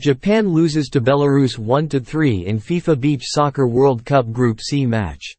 Japan loses to Belarus 1–3 in FIFA Beach Soccer World Cup Group C match.